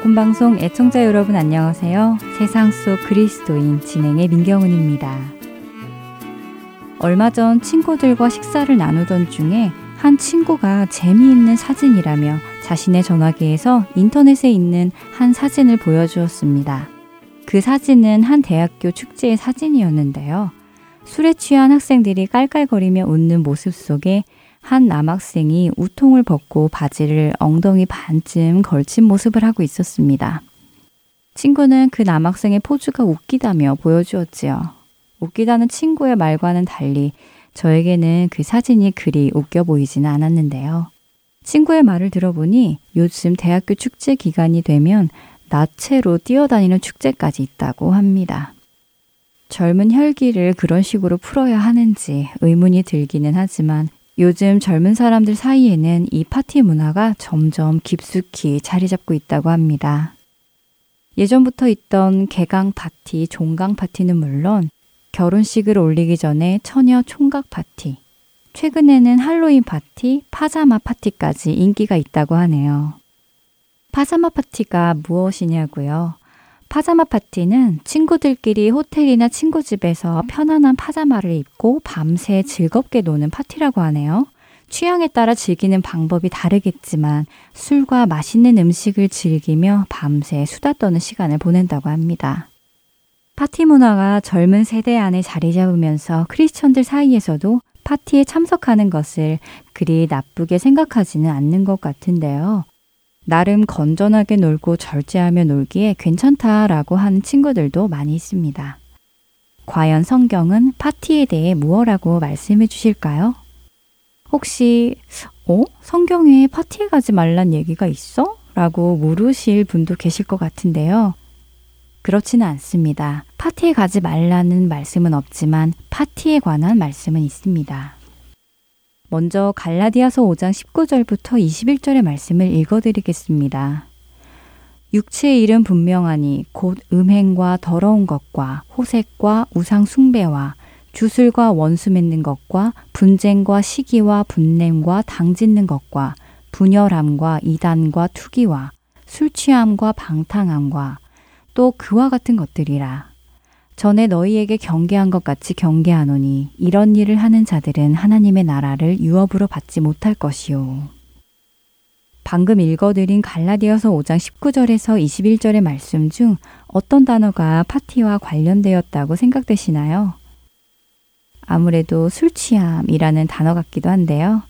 복음 방송 애청자 여러분 안녕하세요. 세상 속 그리스도인 진행의 민경은입니다. 얼마 전 친구들과 식사를 나누던 중에 한 친구가 재미있는 사진이라며 자신의 전화기에서 인터넷에 있는 한 사진을 보여주었습니다. 그 사진은 한 대학교 축제의 사진이었는데요. 술에 취한 학생들이 깔깔거리며 웃는 모습 속에 한 남학생이 우통을 벗고 바지를 엉덩이 반쯤 걸친 모습을 하고 있었습니다. 친구는 그 남학생의 포즈가 웃기다며 보여주었지요. 웃기다는 친구의 말과는 달리 저에게는 그 사진이 그리 웃겨 보이지는 않았는데요. 친구의 말을 들어보니 요즘 대학교 축제 기간이 되면 나체로 뛰어다니는 축제까지 있다고 합니다. 젊은 혈기를 그런 식으로 풀어야 하는지 의문이 들기는 하지만 요즘 젊은 사람들 사이에는 이 파티 문화가 점점 깊숙이 자리 잡고 있다고 합니다. 예전부터 있던 개강 파티, 종강 파티는 물론 결혼식을 올리기 전에 처녀 총각 파티, 최근에는 할로윈 파티, 파자마 파티까지 인기가 있다고 하네요. 파자마 파티가 무엇이냐고요? 파자마 파티는 친구들끼리 호텔이나 친구 집에서 편안한 파자마를 입고 밤새 즐겁게 노는 파티라고 하네요. 취향에 따라 즐기는 방법이 다르겠지만 술과 맛있는 음식을 즐기며 밤새 수다 떠는 시간을 보낸다고 합니다. 파티 문화가 젊은 세대 안에 자리 잡으면서 크리스천들 사이에서도 파티에 참석하는 것을 그리 나쁘게 생각하지는 않는 것 같은데요. 나름 건전하게 놀고 절제하며 놀기에 괜찮다라고 하는 친구들도 많이 있습니다. 과연 성경은 파티에 대해 무엇라고 말씀해 주실까요? 혹시, 어? 성경에 파티에 가지 말란 얘기가 있어? 라고 물으실 분도 계실 것 같은데요. 그렇지는 않습니다. 파티에 가지 말라는 말씀은 없지만 파티에 관한 말씀은 있습니다. 먼저 갈라디아서 5장 19절부터 21절의 말씀을 읽어드리겠습니다. 육체의 일은 분명하니 곧 음행과 더러운 것과 호색과 우상 숭배와 주술과 원수 맺는 것과 분쟁과 시기와 분냄과 당짓는 것과 분열함과 이단과 투기와 술 취함과 방탕함과 또 그와 같은 것들이라. 전에 너희에게 경계한 것 같이 경계하노니 이런 일을 하는 자들은 하나님의 나라를 유업으로 받지 못할 것이요. 방금 읽어드린 갈라디아서 5장 19절에서 21절의 말씀 중 어떤 단어가 파티와 관련되었다고 생각되시나요? 아무래도 술 취함이라는 단어 같기도 한데요.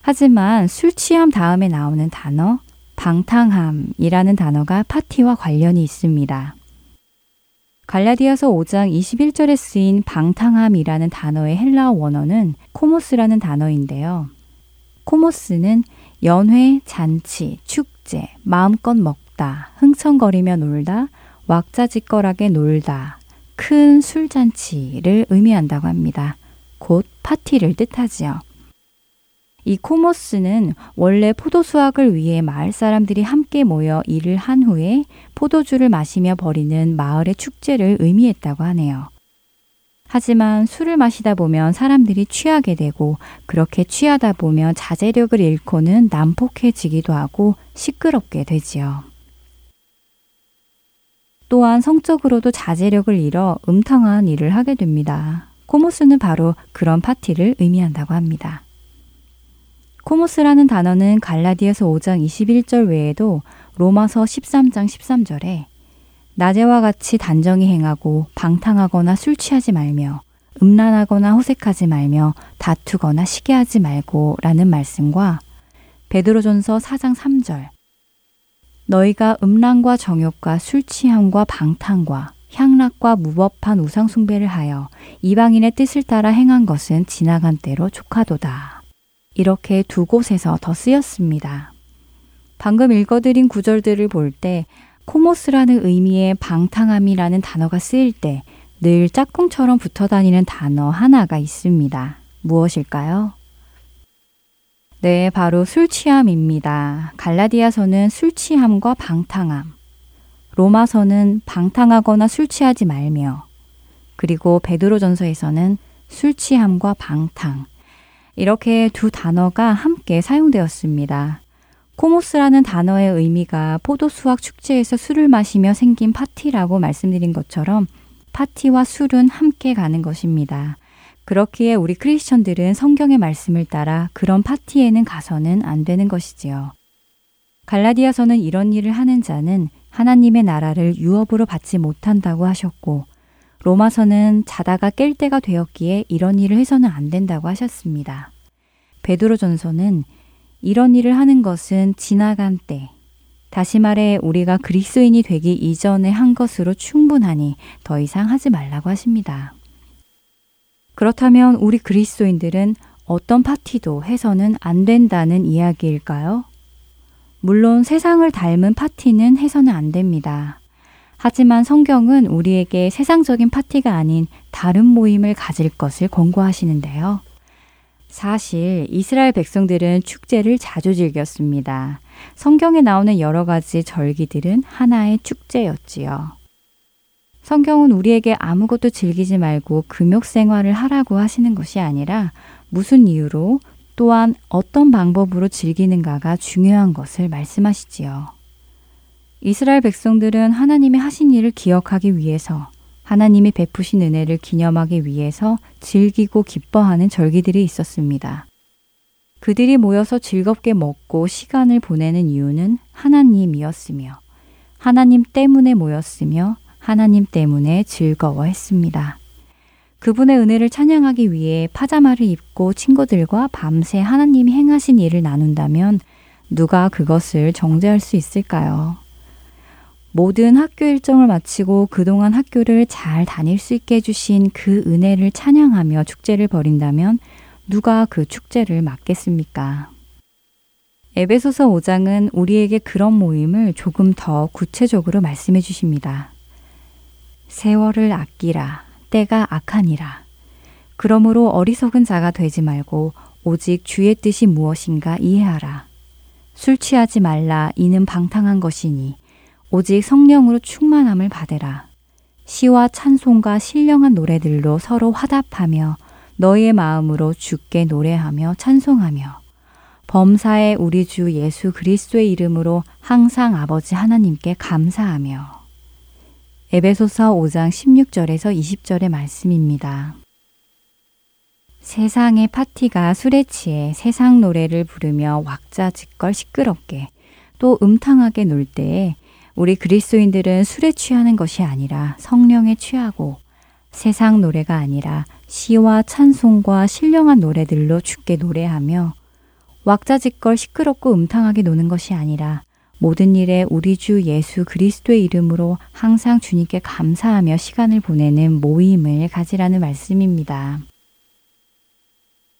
하지만 술 취함 다음에 나오는 단어 방탕함이라는 단어가 파티와 관련이 있습니다. 갈라디아서 5장 21절에 쓰인 방탕함이라는 단어의 헬라어 원어는 코모스라는 단어인데요. 코모스는 연회, 잔치, 축제, 마음껏 먹다, 흥청거리며 놀다, 왁자지껄하게 놀다, 큰 술잔치를 의미한다고 합니다. 곧 파티를 뜻하지요. 이 코모스는 원래 포도 수확을 위해 마을 사람들이 함께 모여 일을 한 후에 포도주를 마시며 벌이는 마을의 축제를 의미했다고 하네요. 하지만 술을 마시다 보면 사람들이 취하게 되고 그렇게 취하다 보면 자제력을 잃고는 난폭해지기도 하고 시끄럽게 되지요. 또한 성적으로도 자제력을 잃어 음탕한 일을 하게 됩니다. 코모스는 바로 그런 파티를 의미한다고 합니다. 코모스라는 단어는 갈라디아서 5장 21절 외에도 로마서 13장 13절에 낮에와 같이 단정히 행하고 방탕하거나 술 취하지 말며 음란하거나 호색하지 말며 다투거나 시기하지 말고 라는 말씀과 베드로전서 4장 3절 너희가 음란과 정욕과 술 취함과 방탕과 향락과 무법한 우상숭배를 하여 이방인의 뜻을 따라 행한 것은 지나간 때로 족하도다. 이렇게 두 곳에서 더 쓰였습니다. 방금 읽어드린 구절들을 볼 때 코모스라는 의미의 방탕함이라는 단어가 쓰일 때 늘 짝꿍처럼 붙어 다니는 단어 하나가 있습니다. 무엇일까요? 네, 바로 술 취함입니다. 갈라디아서는 술 취함과 방탕함, 로마서는 방탕하거나 술 취하지 말며, 그리고 베드로전서에서는 술 취함과 방탕, 이렇게 두 단어가 함께 사용되었습니다. 코모스라는 단어의 의미가 포도수확 축제에서 술을 마시며 생긴 파티라고 말씀드린 것처럼 파티와 술은 함께 가는 것입니다. 그렇기에 우리 크리스천들은 성경의 말씀을 따라 그런 파티에는 가서는 안 되는 것이지요. 갈라디아서는 이런 일을 하는 자는 하나님의 나라를 유업으로 받지 못한다고 하셨고, 로마서는 자다가 깰 때가 되었기에 이런 일을 해서는 안 된다고 하셨습니다. 베드로전서는 이런 일을 하는 것은 지나간 때, 다시 말해 우리가 그리스도인이 되기 이전에 한 것으로 충분하니 더 이상 하지 말라고 하십니다. 그렇다면 우리 그리스도인들은 어떤 파티도 해서는 안 된다는 이야기일까요? 물론 세상을 닮은 파티는 해서는 안 됩니다. 하지만 성경은 우리에게 세상적인 파티가 아닌 다른 모임을 가질 것을 권고하시는데요. 사실 이스라엘 백성들은 축제를 자주 즐겼습니다. 성경에 나오는 여러 가지 절기들은 하나의 축제였지요. 성경은 우리에게 아무것도 즐기지 말고 금욕 생활을 하라고 하시는 것이 아니라 무슨 이유로 또한 어떤 방법으로 즐기는가가 중요한 것을 말씀하시지요. 이스라엘 백성들은 하나님이 하신 일을 기억하기 위해서 하나님이 베푸신 은혜를 기념하기 위해서 즐기고 기뻐하는 절기들이 있었습니다. 그들이 모여서 즐겁게 먹고 시간을 보내는 이유는 하나님이었으며 하나님 때문에 모였으며 하나님 때문에 즐거워했습니다. 그분의 은혜를 찬양하기 위해 파자마를 입고 친구들과 밤새 하나님이 행하신 일을 나눈다면 누가 그것을 정죄할 수 있을까요? 모든 학교 일정을 마치고 그동안 학교를 잘 다닐 수 있게 해주신 그 은혜를 찬양하며 축제를 벌인다면 누가 그 축제를 막겠습니까? 에베소서 5장은 우리에게 그런 모임을 조금 더 구체적으로 말씀해 주십니다. 세월을 아끼라 때가 악하니라. 그러므로 어리석은 자가 되지 말고 오직 주의 뜻이 무엇인가 이해하라. 술 취하지 말라 이는 방탕한 것이니 오직 성령으로 충만함을 받으라. 시와 찬송과 신령한 노래들로 서로 화답하며 너희의 마음으로 주께 노래하며 찬송하며 범사의 우리 주 예수 그리스도의 이름으로 항상 아버지 하나님께 감사하며 에베소서 5장 16절에서 20절의 말씀입니다. 세상의 파티가 술에 취해 세상 노래를 부르며 왁자지껄 시끄럽게 또 음탕하게 놀 때에 우리 그리스도인들은 술에 취하는 것이 아니라 성령에 취하고 세상 노래가 아니라 시와 찬송과 신령한 노래들로 죽게 노래하며 왁자지껄 시끄럽고 음탕하게 노는 것이 아니라 모든 일에 우리 주 예수 그리스도의 이름으로 항상 주님께 감사하며 시간을 보내는 모임을 가지라는 말씀입니다.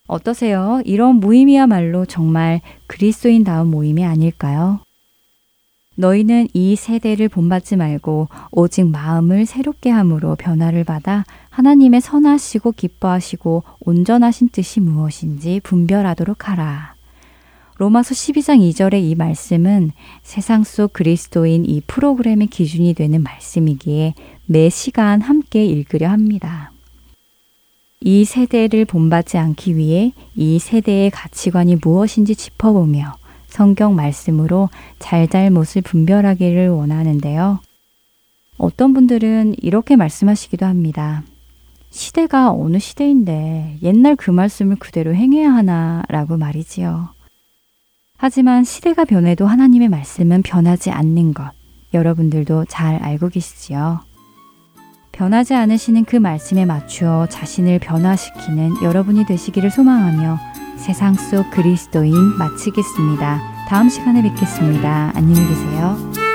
어떠세요? 이런 모임이야말로 정말 그리스도인다운 모임이 아닐까요? 너희는 이 세대를 본받지 말고 오직 마음을 새롭게 함으로 변화를 받아 하나님의 선하시고 기뻐하시고 온전하신 뜻이 무엇인지 분별하도록 하라. 로마서 12장 2절의 이 말씀은 세상 속 그리스도인 이 프로그램의 기준이 되는 말씀이기에 매 시간 함께 읽으려 합니다. 이 세대를 본받지 않기 위해 이 세대의 가치관이 무엇인지 짚어보며 성경 말씀으로 잘잘못을 분별하기를 원하는데요. 어떤 분들은 이렇게 말씀하시기도 합니다. 시대가 어느 시대인데 옛날 그 말씀을 그대로 행해야 하나 라고 말이지요. 하지만 시대가 변해도 하나님의 말씀은 변하지 않는 것 여러분들도 잘 알고 계시지요. 변하지 않으시는 그 말씀에 맞추어 자신을 변화시키는 여러분이 되시기를 소망하며 세상 속 그리스도인 마치겠습니다. 다음 시간에 뵙겠습니다. 안녕히 계세요.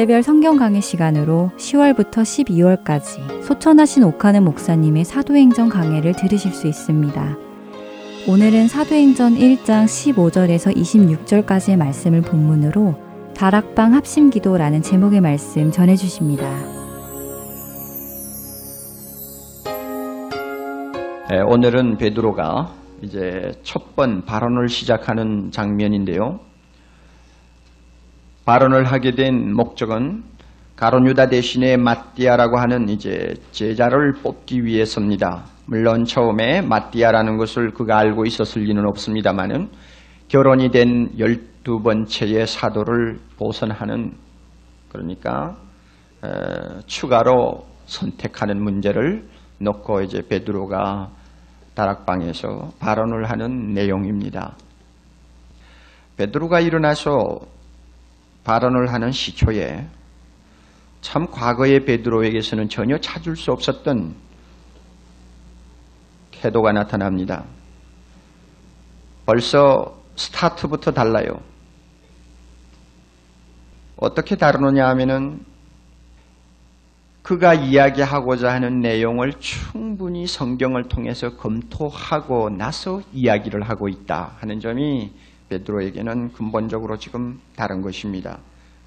주제별 성경 강의 시간으로 10월부터 12월까지 소천하신 오카는 목사님의 사도행전 강해를 들으실 수 있습니다. 오늘은 사도행전 1장 15절에서 26절까지의 말씀을 본문으로 다락방 합심기도라는 제목의 말씀 전해주십니다. 네, 오늘은 베드로가 이제 첫 번 발언을 시작하는 장면인데요. 발언을 하게 된 목적은 가론 유다 대신에 마띠아라고 하는 이제 제자를 뽑기 위해서입니다. 물론 처음에 마띠아라는 것을 그가 알고 있었을 리는 없습니다만은 결혼이 된 열두 번째의 사도를 보선하는 그러니까 에, 추가로 선택하는 문제를 놓고 이제 베드로가 다락방에서 발언을 하는 내용입니다. 베드로가 일어나서 발언을 하는 시초에 참 과거의 베드로에게서는 전혀 찾을 수 없었던 태도가 나타납니다. 벌써 스타트부터 달라요. 어떻게 다루느냐 하면은 그가 이야기하고자 하는 내용을 충분히 성경을 통해서 검토하고 나서 이야기를 하고 있다 하는 점이 베드로에게는 근본적으로 지금 다른 것입니다.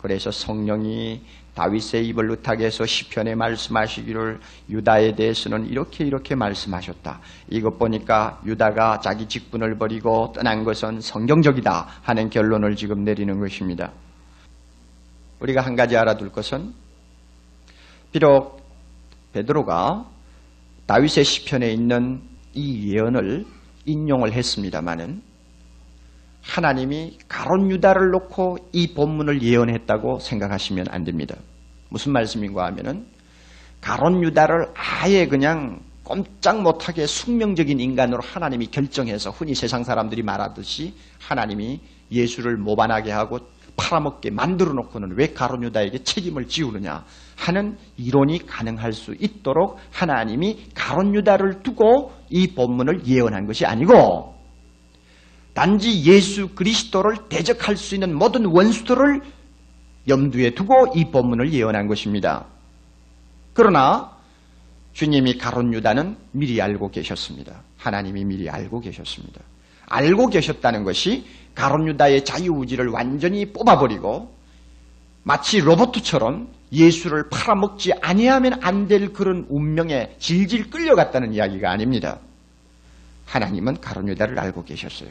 그래서 성령이 다윗의 입을 의탁 해서 시편에 말씀하시기를 유다에 대해서는 이렇게 이렇게 말씀하셨다. 이것 보니까 유다가 자기 직분을 버리고 떠난 것은 성경적이다 하는 결론을 지금 내리는 것입니다. 우리가 한 가지 알아둘 것은 비록 베드로가 다윗의 시편에 있는 이 예언을 인용을 했습니다마는 하나님이 가론 유다를 놓고 이 본문을 예언했다고 생각하시면 안 됩니다. 무슨 말씀인가 하면은 가론 유다를 아예 그냥 꼼짝 못하게 숙명적인 인간으로 하나님이 결정해서 흔히 세상 사람들이 말하듯이 하나님이 예수를 모반하게 하고 팔아먹게 만들어 놓고는 왜 가론 유다에게 책임을 지우느냐 하는 이론이 가능할 수 있도록 하나님이 가론 유다를 두고 이 본문을 예언한 것이 아니고 단지 예수 그리스도를 대적할 수 있는 모든 원수들을 염두에 두고 이 본문을 예언한 것입니다. 그러나 주님이 가론 유다는 미리 알고 계셨습니다. 하나님이 미리 알고 계셨습니다. 알고 계셨다는 것이 가론 유다의 자유의지를 완전히 뽑아버리고 마치 로버트처럼 예수를 팔아먹지 아니하면 안 될 그런 운명에 질질 끌려갔다는 이야기가 아닙니다. 하나님은 가론 유다를 알고 계셨어요.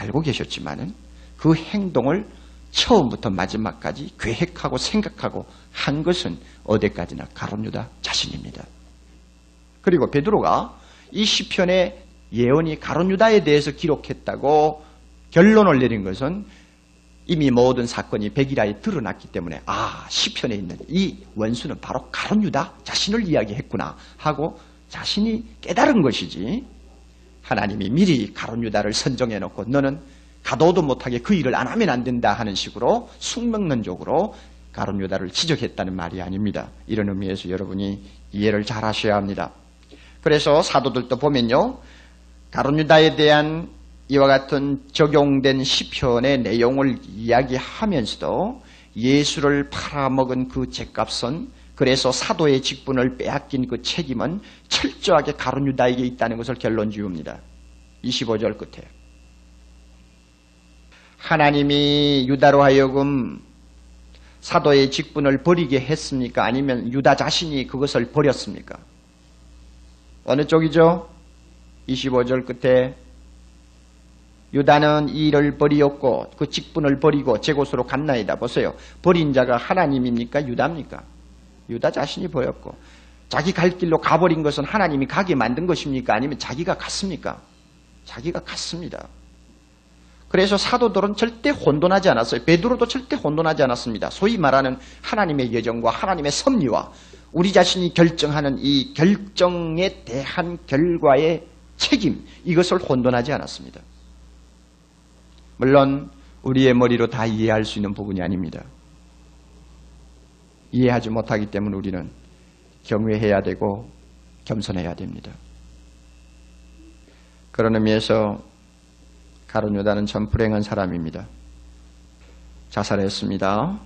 알고 계셨지만은 그 행동을 처음부터 마지막까지 계획하고 생각하고 한 것은 어디까지나 가론 유다 자신입니다. 그리고 베드로가 이 시편의 예언이 가론 유다에 대해서 기록했다고 결론을 내린 것은 이미 모든 사건이 백일하에 드러났기 때문에 아 시편에 있는 이 원수는 바로 가론 유다 자신을 이야기했구나 하고 자신이 깨달은 것이지 하나님이 미리 가론 유다를 선정해 놓고 너는 가도도 못하게 그 일을 안 하면 안 된다 하는 식으로 숙명론적으로 가론 유다를 지적했다는 말이 아닙니다. 이런 의미에서 여러분이 이해를 잘 하셔야 합니다. 그래서 사도들도 보면요. 가론 유다에 대한 이와 같은 적용된 시편의 내용을 이야기하면서도 예수를 팔아먹은 그 죄값은 그래서 사도의 직분을 빼앗긴 그 책임은 철저하게 가론 유다에게 있다는 것을 결론 지웁니다. 25절 끝에 하나님이 유다로 하여금 사도의 직분을 버리게 했습니까? 아니면 유다 자신이 그것을 버렸습니까? 어느 쪽이죠? 25절 끝에 유다는 이 일을 버리었고 그 직분을 버리고 제 곳으로 갔나이다. 보세요. 버린 자가 하나님입니까? 유다입니까? 유다 자신이 보였고 자기 갈 길로 가버린 것은 하나님이 가게 만든 것입니까? 아니면 자기가 갔습니까? 자기가 갔습니다. 그래서 사도들은 절대 혼돈하지 않았어요. 베드로도 절대 혼돈하지 않았습니다. 소위 말하는 하나님의 예정과 하나님의 섭리와 우리 자신이 결정하는 이 결정에 대한 결과의 책임 이것을 혼돈하지 않았습니다. 물론 우리의 머리로 다 이해할 수 있는 부분이 아닙니다. 이해하지 못하기 때문에 우리는 경외해야 되고 겸손해야 됩니다. 그런 의미에서 가론 유다는 참 불행한 사람입니다. 자살했습니다.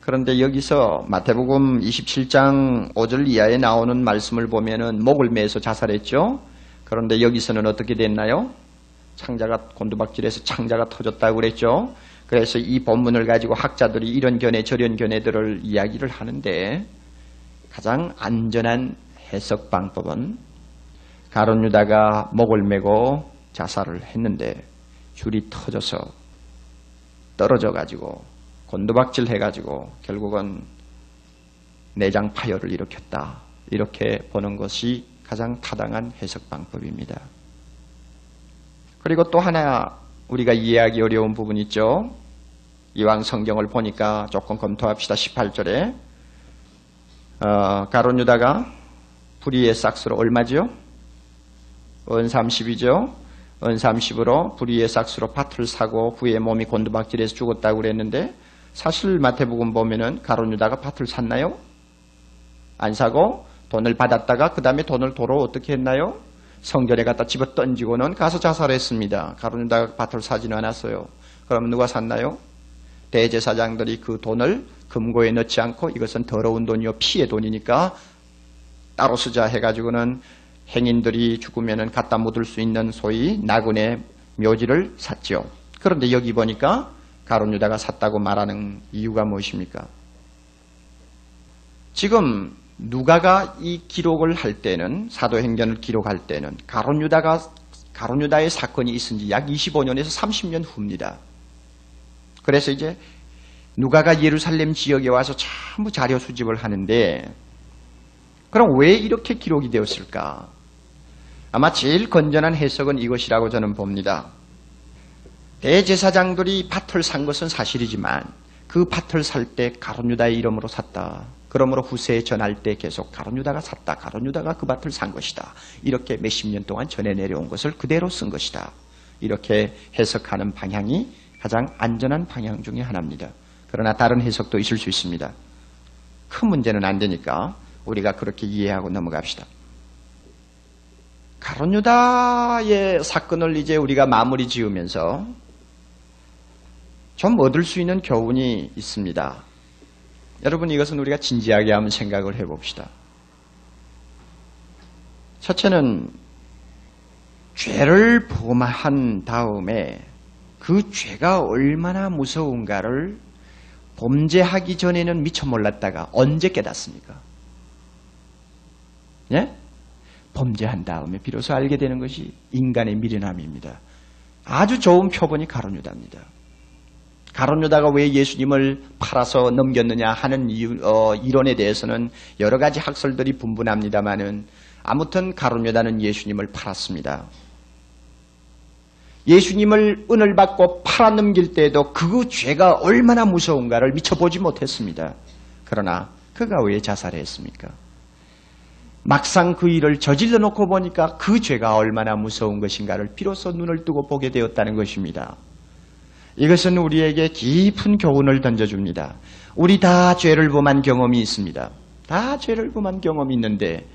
그런데 여기서 마태복음 27장 5절 이하에 나오는 말씀을 보면은 목을 매서 자살했죠. 그런데 여기서는 어떻게 됐나요? 창자가 곤두박질해서 창자가 터졌다고 그랬죠. 그래서 이 본문을 가지고 학자들이 이런 견해 저런 견해들을 이야기를 하는데 가장 안전한 해석 방법은 가론 유다가 목을 메고 자살을 했는데 줄이 터져서 떨어져 가지고 곤두박질 해 가지고 결국은 내장 파열을 일으켰다. 이렇게 보는 것이 가장 타당한 해석 방법입니다. 그리고 또 하나 우리가 이해하기 어려운 부분 있죠. 이왕 성경을 보니까 조금 검토합시다. 18절에 어, 가론 유다가 불의의 싹스로 얼마지요? 은 30이죠. 은 30으로 불의의 싹스로 밭을 사고 후에 몸이 곤두박질해서 죽었다고 그랬는데 사실 마태복음 보면은 가론 유다가 밭을 샀나요? 안 사고 돈을 받았다가 그 다음에 돈을 도로 어떻게 했나요? 성전에 갖다 집어 던지고는 가서 자살했습니다. 가론 유다가 밭을 사지는 않았어요. 그럼 누가 샀나요? 대제사장들이 그 돈을 금고에 넣지 않고 이것은 더러운 돈이요 피의 돈이니까 따로 쓰자 해가지고는 행인들이 죽으면 갖다 묻을 수 있는 소위 나그네 묘지를 샀죠. 그런데 여기 보니까 가론 유다가 샀다고 말하는 이유가 무엇입니까? 지금 누가가 이 기록을 할 때는 사도행전을 기록할 때는 가론 유다가 가론 유다의 사건이 있은 지 약 25년에서 30년 후입니다. 그래서 이제 누가가 예루살렘 지역에 와서 전부 자료 수집을 하는데 그럼 왜 이렇게 기록이 되었을까? 아마 제일 건전한 해석은 이것이라고 저는 봅니다. 대제사장들이 밭을 산 것은 사실이지만 그 밭을 살 때 가론유다의 이름으로 샀다. 그러므로 후세에 전할 때 계속 가론유다가 샀다. 가론유다가 그 밭을 산 것이다. 이렇게 몇십 년 동안 전해 내려온 것을 그대로 쓴 것이다. 이렇게 해석하는 방향이 가장 안전한 방향 중의 하나입니다. 그러나 다른 해석도 있을 수 있습니다. 큰 문제는 안 되니까 우리가 그렇게 이해하고 넘어갑시다. 가론유다의 사건을 이제 우리가 마무리 지으면서 좀 얻을 수 있는 교훈이 있습니다. 여러분 이것은 우리가 진지하게 한번 생각을 해봅시다. 첫째는 죄를 범한 다음에 그 죄가 얼마나 무서운가를 범죄하기 전에는 미처 몰랐다가 언제 깨닫습니까? 예? 범죄한 다음에 비로소 알게 되는 것이 인간의 미련함입니다. 아주 좋은 표본이 가론유다입니다. 가론유다가 왜 예수님을 팔아서 넘겼느냐 하는 이유, 어, 이론에 대해서는 여러 가지 학설들이 분분합니다만은 아무튼 가론유다는 예수님을 팔았습니다. 예수님을 은을 받고 팔아 넘길 때에도 그 죄가 얼마나 무서운가를 미쳐보지 못했습니다. 그러나 그가 왜 자살했습니까? 막상 그 일을 저질러 놓고 보니까 그 죄가 얼마나 무서운 것인가를 비로소 눈을 뜨고 보게 되었다는 것입니다. 이것은 우리에게 깊은 교훈을 던져줍니다. 우리 다 죄를 범한 경험이 있습니다. 다 죄를 범한 경험이 있는데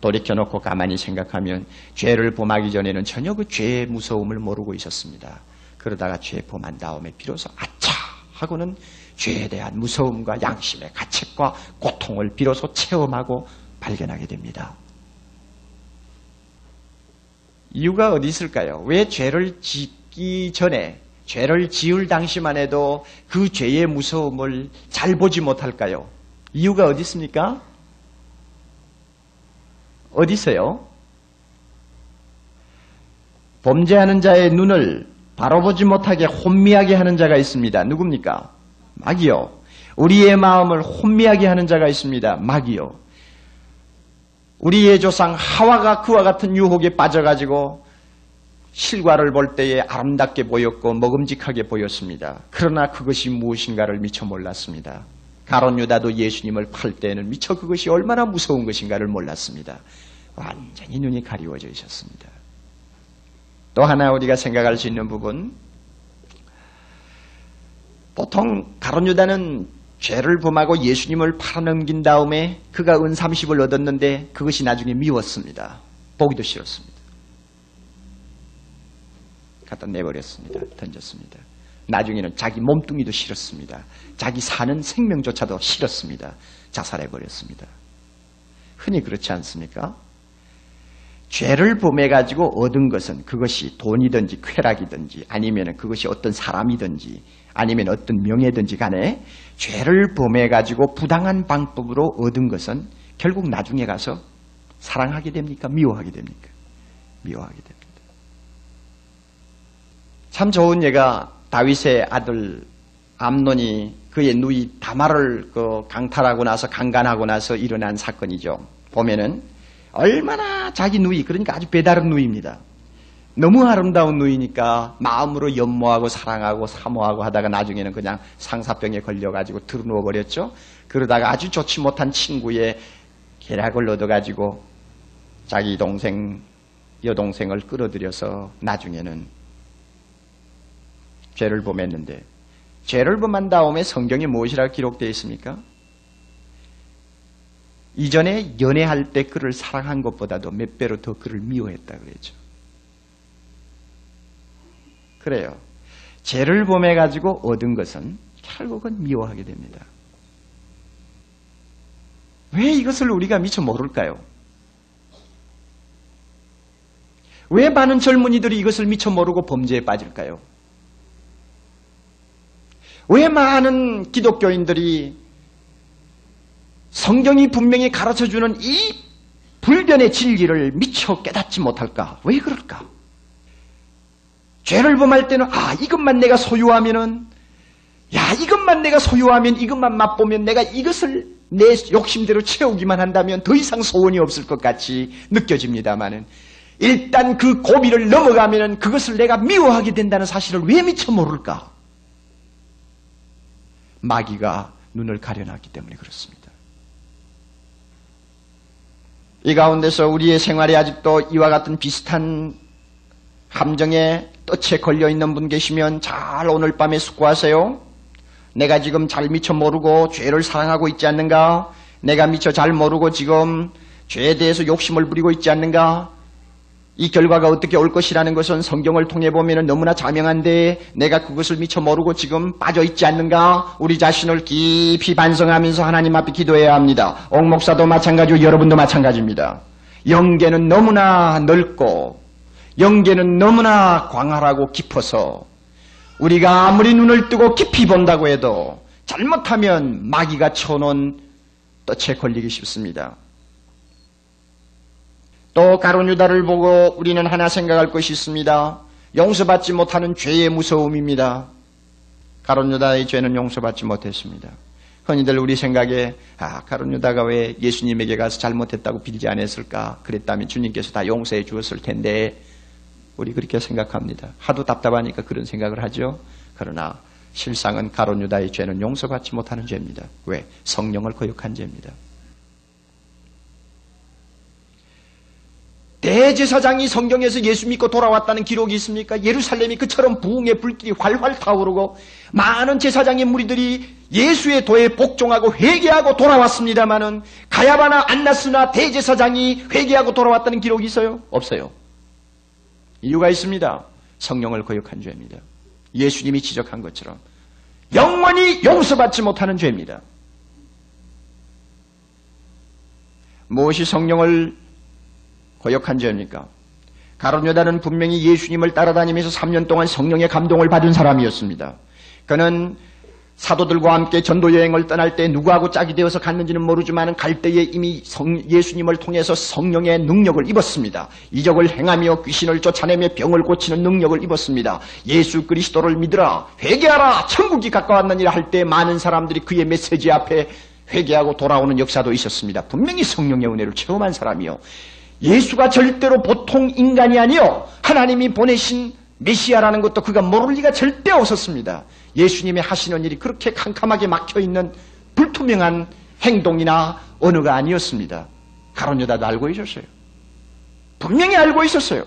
돌이켜놓고 가만히 생각하면 죄를 범하기 전에는 전혀 그 죄의 무서움을 모르고 있었습니다. 그러다가 죄 범한 다음에 비로소 아차 하고는 죄에 대한 무서움과 양심의 가책과 고통을 비로소 체험하고 발견하게 됩니다. 이유가 어디 있을까요? 왜 죄를 짓기 전에 죄를 지을 당시만 해도 그 죄의 무서움을 잘 보지 못할까요? 이유가 어디 있습니까? 어디 있어요? 범죄하는 자의 눈을 바로 보지 못하게 혼미하게 하는 자가 있습니다. 누굽니까? 마귀요. 우리의 마음을 혼미하게 하는 자가 있습니다. 마귀요. 우리의 조상 하와가 그와 같은 유혹에 빠져가지고 실과를 볼 때에 아름답게 보였고 먹음직하게 보였습니다. 그러나 그것이 무엇인가를 미처 몰랐습니다. 가론 유다도 예수님을 팔 때는 미처 그것이 얼마나 무서운 것인가를 몰랐습니다. 완전히 눈이 가리워져 있었습니다. 또 하나 우리가 생각할 수 있는 부분 보통 가론 유다는 죄를 범하고 예수님을 팔아넘긴 다음에 그가 은 30을 얻었는데 그것이 나중에 미웠습니다. 보기도 싫었습니다. 갖다 내버렸습니다. 던졌습니다. 나중에는 자기 몸뚱이도 싫었습니다. 자기 사는 생명조차도 싫었습니다. 자살해버렸습니다. 흔히 그렇지 않습니까? 죄를 범해가지고 얻은 것은 그것이 돈이든지 쾌락이든지 아니면 그것이 어떤 사람이든지 아니면 어떤 명예든지 간에 죄를 범해가지고 부당한 방법으로 얻은 것은 결국 나중에 가서 사랑하게 됩니까? 미워하게 됩니까? 미워하게 됩니다. 참 좋은 예가 다윗의 아들 암론이 그의 누이 다마를 그 강탈하고 나서 강간하고 나서 일어난 사건이죠. 보면은 얼마나 자기 누이 그러니까 아주 배다른 누이입니다. 너무 아름다운 누이니까 마음으로 연모하고 사랑하고 사모하고 하다가 나중에는 그냥 상사병에 걸려가지고 들어누워 버렸죠. 그러다가 아주 좋지 못한 친구의 계략을 얻어가지고 자기 동생 여동생을 끌어들여서 나중에는 죄를 범했는데 죄를 범한 다음에 성경에 무엇이라 기록되어 있습니까? 이전에 연애할 때 그를 사랑한 것보다도 몇 배로 더 그를 미워했다 그랬죠. 그래요. 죄를 범해 가지고 얻은 것은 결국은 미워하게 됩니다. 왜 이것을 우리가 미처 모를까요? 왜 많은 젊은이들이 이것을 미처 모르고 범죄에 빠질까요? 왜 많은 기독교인들이 성경이 분명히 가르쳐 주는 이 불변의 진리를 미처 깨닫지 못할까? 왜 그럴까? 죄를 범할 때는 아 이것만 내가 소유하면은 야 이것만 내가 소유하면 이것만 맛보면 내가 이것을 내 욕심대로 채우기만 한다면 더 이상 소원이 없을 것 같이 느껴집니다만은 일단 그 고비를 넘어가면은 그것을 내가 미워하게 된다는 사실을 왜 미처 모를까? 마귀가 눈을 가려놨기 때문에 그렇습니다. 이 가운데서 우리의 생활에 아직도 이와 같은 비슷한 함정에 덫에 걸려 있는 분 계시면 잘 오늘 밤에 숙고하세요. 내가 지금 잘 미처 모르고 죄를 사랑하고 있지 않는가? 내가 미처 잘 모르고 지금 죄에 대해서 욕심을 부리고 있지 않는가? 이 결과가 어떻게 올 것이라는 것은 성경을 통해 보면 너무나 자명한데 내가 그것을 미처 모르고 지금 빠져 있지 않는가? 우리 자신을 깊이 반성하면서 하나님 앞에 기도해야 합니다. 옥 목사도 마찬가지고 여러분도 마찬가지입니다. 영계는 너무나 넓고 영계는 너무나 광활하고 깊어서 우리가 아무리 눈을 뜨고 깊이 본다고 해도 잘못하면 마귀가 쳐놓은 덫에 걸리기 쉽습니다. 또 가론 유다를 보고 우리는 하나 생각할 것이 있습니다. 용서받지 못하는 죄의 무서움입니다. 가론 유다의 죄는 용서받지 못했습니다. 흔히들 우리 생각에 아 가론 유다가 왜 예수님에게 가서 잘못했다고 빌지 않았을까? 그랬다면 주님께서 다 용서해 주었을 텐데 우리 그렇게 생각합니다. 하도 답답하니까 그런 생각을 하죠. 그러나 실상은 가론 유다의 죄는 용서받지 못하는 죄입니다. 왜? 성령을 거역한 죄입니다. 대제사장이 성경에서 예수 믿고 돌아왔다는 기록이 있습니까? 예루살렘이 그처럼 부흥의 불길이 활활 타오르고 많은 제사장의 무리들이 예수의 도에 복종하고 회개하고 돌아왔습니다마는 가야바나 안나스나 대제사장이 회개하고 돌아왔다는 기록이 있어요? 없어요. 이유가 있습니다. 성령을 거역한 죄입니다. 예수님이 지적한 것처럼 영원히 용서받지 못하는 죄입니다. 무엇이 성령을 거역한 죄입니까? 가론 여다는 분명히 예수님을 따라다니면서 3년 동안 성령의 감동을 받은 사람이었습니다. 그는 사도들과 함께 전도 여행을 떠날 때 누구하고 짝이 되어서 갔는지는 모르지만 갈 때에 이미 성, 예수님을 통해서 성령의 능력을 입었습니다. 이적을 행하며 귀신을 쫓아내며 병을 고치는 능력을 입었습니다. 예수 그리스도를 믿으라 회개하라 천국이 가까웠느니라 할 때 많은 사람들이 그의 메시지 앞에 회개하고 돌아오는 역사도 있었습니다. 분명히 성령의 은혜를 체험한 사람이요. 예수가 절대로 보통 인간이 아니요 하나님이 보내신 메시아라는 것도 그가 모를 리가 절대 없었습니다. 예수님의 하시는 일이 그렇게 캄캄하게 막혀 있는 불투명한 행동이나 언어가 아니었습니다. 가론 여다도 알고 있었어요. 분명히 알고 있었어요.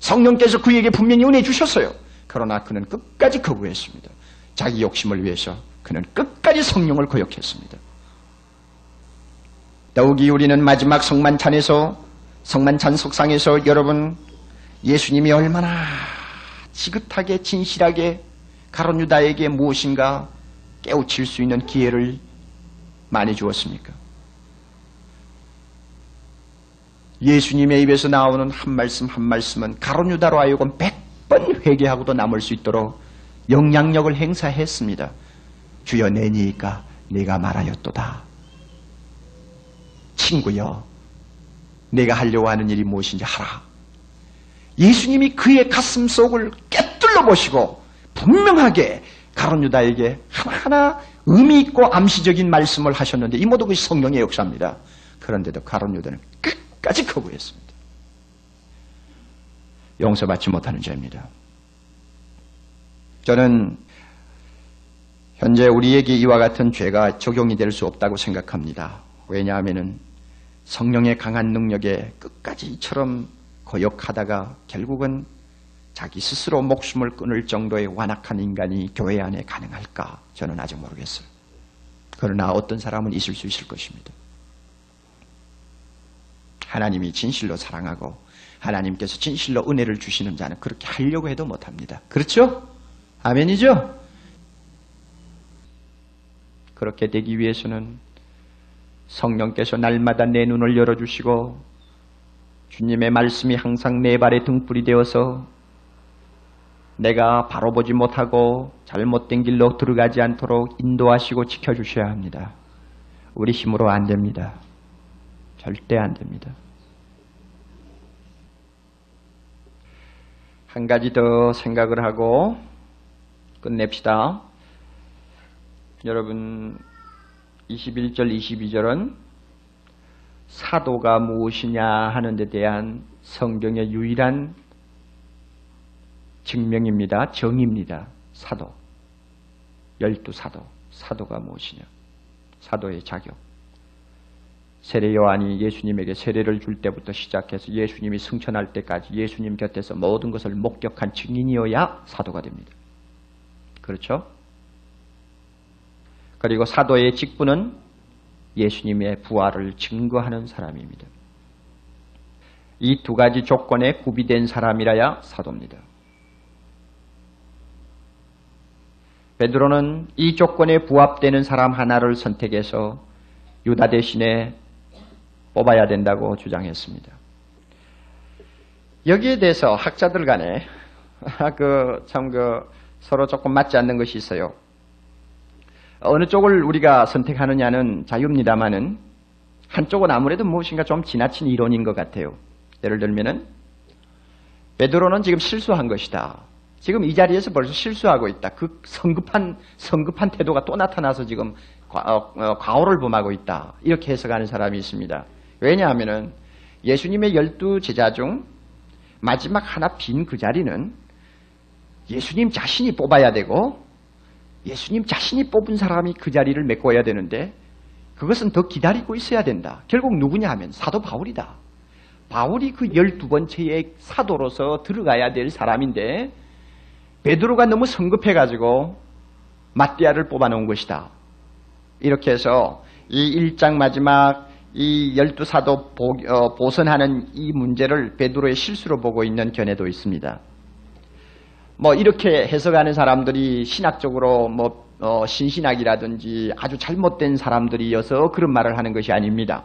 성령께서 그에게 분명히 은혜 주셨어요. 그러나 그는 끝까지 거부했습니다. 자기 욕심을 위해서 그는 끝까지 성령을 거역했습니다. 더욱이 우리는 마지막 성만찬에서 성만찬 속상에서 여러분 예수님이 얼마나 지긋하게 진실하게 가론 유다에게 무엇인가 깨우칠 수 있는 기회를 많이 주었습니까? 예수님의 입에서 나오는 한 말씀 한 말씀은 가론 유다로 하여금 100번 회개하고도 남을 수 있도록 영향력을 행사했습니다. 주여 내니까 내가 말하였도다. 친구여, 내가 하려고 하는 일이 무엇인지 하라. 예수님이 그의 가슴 속을 깨뚫러 보시고 분명하게 가론 유다에게 하나하나 의미 있고 암시적인 말씀을 하셨는데 이 모두 것이 성령의 역사입니다. 그런데도 가론 유다는 끝까지 거부했습니다. 용서받지 못하는 죄입니다. 저는 현재 우리에게 이와 같은 죄가 적용이 될 수 없다고 생각합니다. 왜냐하면 성령의 강한 능력에 끝까지 이처럼 거역하다가 결국은 자기 스스로 목숨을 끊을 정도의 완악한 인간이 교회 안에 가능할까? 저는 아직 모르겠어요. 그러나 어떤 사람은 있을 수 있을 것입니다. 하나님이 진실로 사랑하고 하나님께서 진실로 은혜를 주시는 자는 그렇게 하려고 해도 못합니다. 그렇죠? 아멘이죠? 그렇게 되기 위해서는 성령께서 날마다 내 눈을 열어주시고 주님의 말씀이 항상 내 발의 등불이 되어서 내가 바로 보지 못하고 잘못된 길로 들어가지 않도록 인도하시고 지켜주셔야 합니다. 우리 힘으로 안 됩니다. 절대 안 됩니다. 한 가지 더 생각을 하고 끝냅시다. 여러분 21절 22절은 사도가 무엇이냐 하는 데 대한 성경의 유일한 증명입니다. 정입니다. 사도. 열두 사도. 사도가 무엇이냐. 사도의 자격. 세례 요한이 예수님에게 세례를 줄 때부터 시작해서 예수님이 승천할 때까지 예수님 곁에서 모든 것을 목격한 증인이어야 사도가 됩니다. 그렇죠? 그리고 사도의 직분은 예수님의 부활을 증거하는 사람입니다. 이 두 가지 조건에 구비된 사람이라야 사도입니다. 베드로는 이 조건에 부합되는 사람 하나를 선택해서 유다 대신에 뽑아야 된다고 주장했습니다. 여기에 대해서 학자들 간에 그 참그 그 서로 조금 맞지 않는 것이 있어요. 어느 쪽을 우리가 선택하느냐는 자유입니다만은 한쪽은 아무래도 무엇인가 좀 지나친 이론인 것 같아요. 예를 들면은 베드로는 지금 실수한 것이다. 지금 이 자리에서 벌써 실수하고 있다. 그 성급한 성급한 태도가 또 나타나서 지금 과, 어, 어, 과오를 범하고 있다. 이렇게 해석하는 사람이 있습니다. 왜냐하면은 예수님의 열두 제자 중 마지막 하나 빈 그 자리는 예수님 자신이 뽑아야 되고 예수님 자신이 뽑은 사람이 그 자리를 메꿔야 되는데 그것은 더 기다리고 있어야 된다. 결국 누구냐 하면 사도 바울이다. 바울이 그 열두 번째의 사도로서 들어가야 될 사람인데 베드로가 너무 성급해가지고 마띠아를 뽑아놓은 것이다. 이렇게 해서 이 1장 마지막 이 열두 사도 어, 보선하는 이 문제를 베드로의 실수로 보고 있는 견해도 있습니다. 뭐 이렇게 해석하는 사람들이 신학적으로 뭐 어, 신신학이라든지 아주 잘못된 사람들이어서 그런 말을 하는 것이 아닙니다.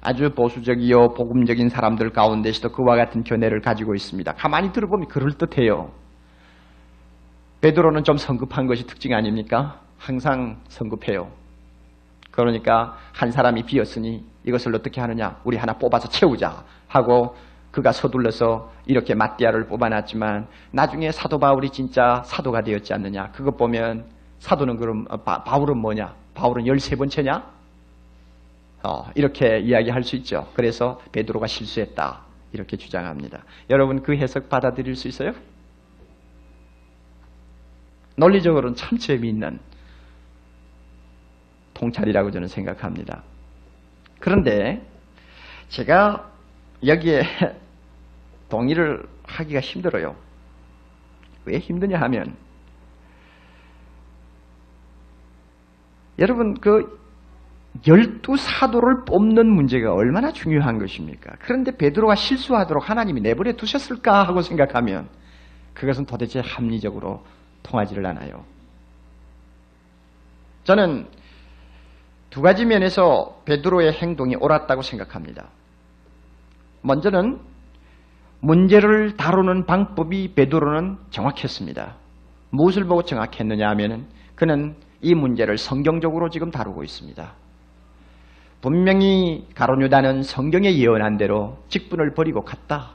아주 보수적이요 복음적인 사람들 가운데서도 그와 같은 견해를 가지고 있습니다. 가만히 들어보면 그럴 듯해요. 베드로는 좀 성급한 것이 특징 아닙니까? 항상 성급해요. 그러니까 한 사람이 비었으니 이것을 어떻게 하느냐? 우리 하나 뽑아서 채우자 하고 그가 서둘러서 이렇게 마띠아를 뽑아놨지만 나중에 사도 바울이 진짜 사도가 되었지 않느냐. 그것 보면 사도는 그럼 어, 바, 바울은 뭐냐? 바울은 13번째냐? 어, 이렇게 이야기할 수 있죠. 그래서 베드로가 실수했다. 이렇게 주장합니다. 여러분 그 해석 받아들일 수 있어요? 논리적으로는 참 재미있는 통찰이라고 저는 생각합니다. 그런데 제가 여기에 동의를 하기가 힘들어요. 왜 힘드냐 하면 여러분 그 열두 사도를 뽑는 문제가 얼마나 중요한 것입니까? 그런데 베드로가 실수하도록 하나님이 내버려 두셨을까 하고 생각하면 그것은 도대체 합리적으로 통하지를 않아요. 저는 두 가지 면에서 베드로의 행동이 옳았다고 생각합니다. 먼저는 문제를 다루는 방법이 베드로는 정확했습니다. 무엇을 보고 정확했느냐 하면 그는 이 문제를 성경적으로 지금 다루고 있습니다. 분명히 가론유다는 성경에 예언한 대로 직분을 버리고 갔다.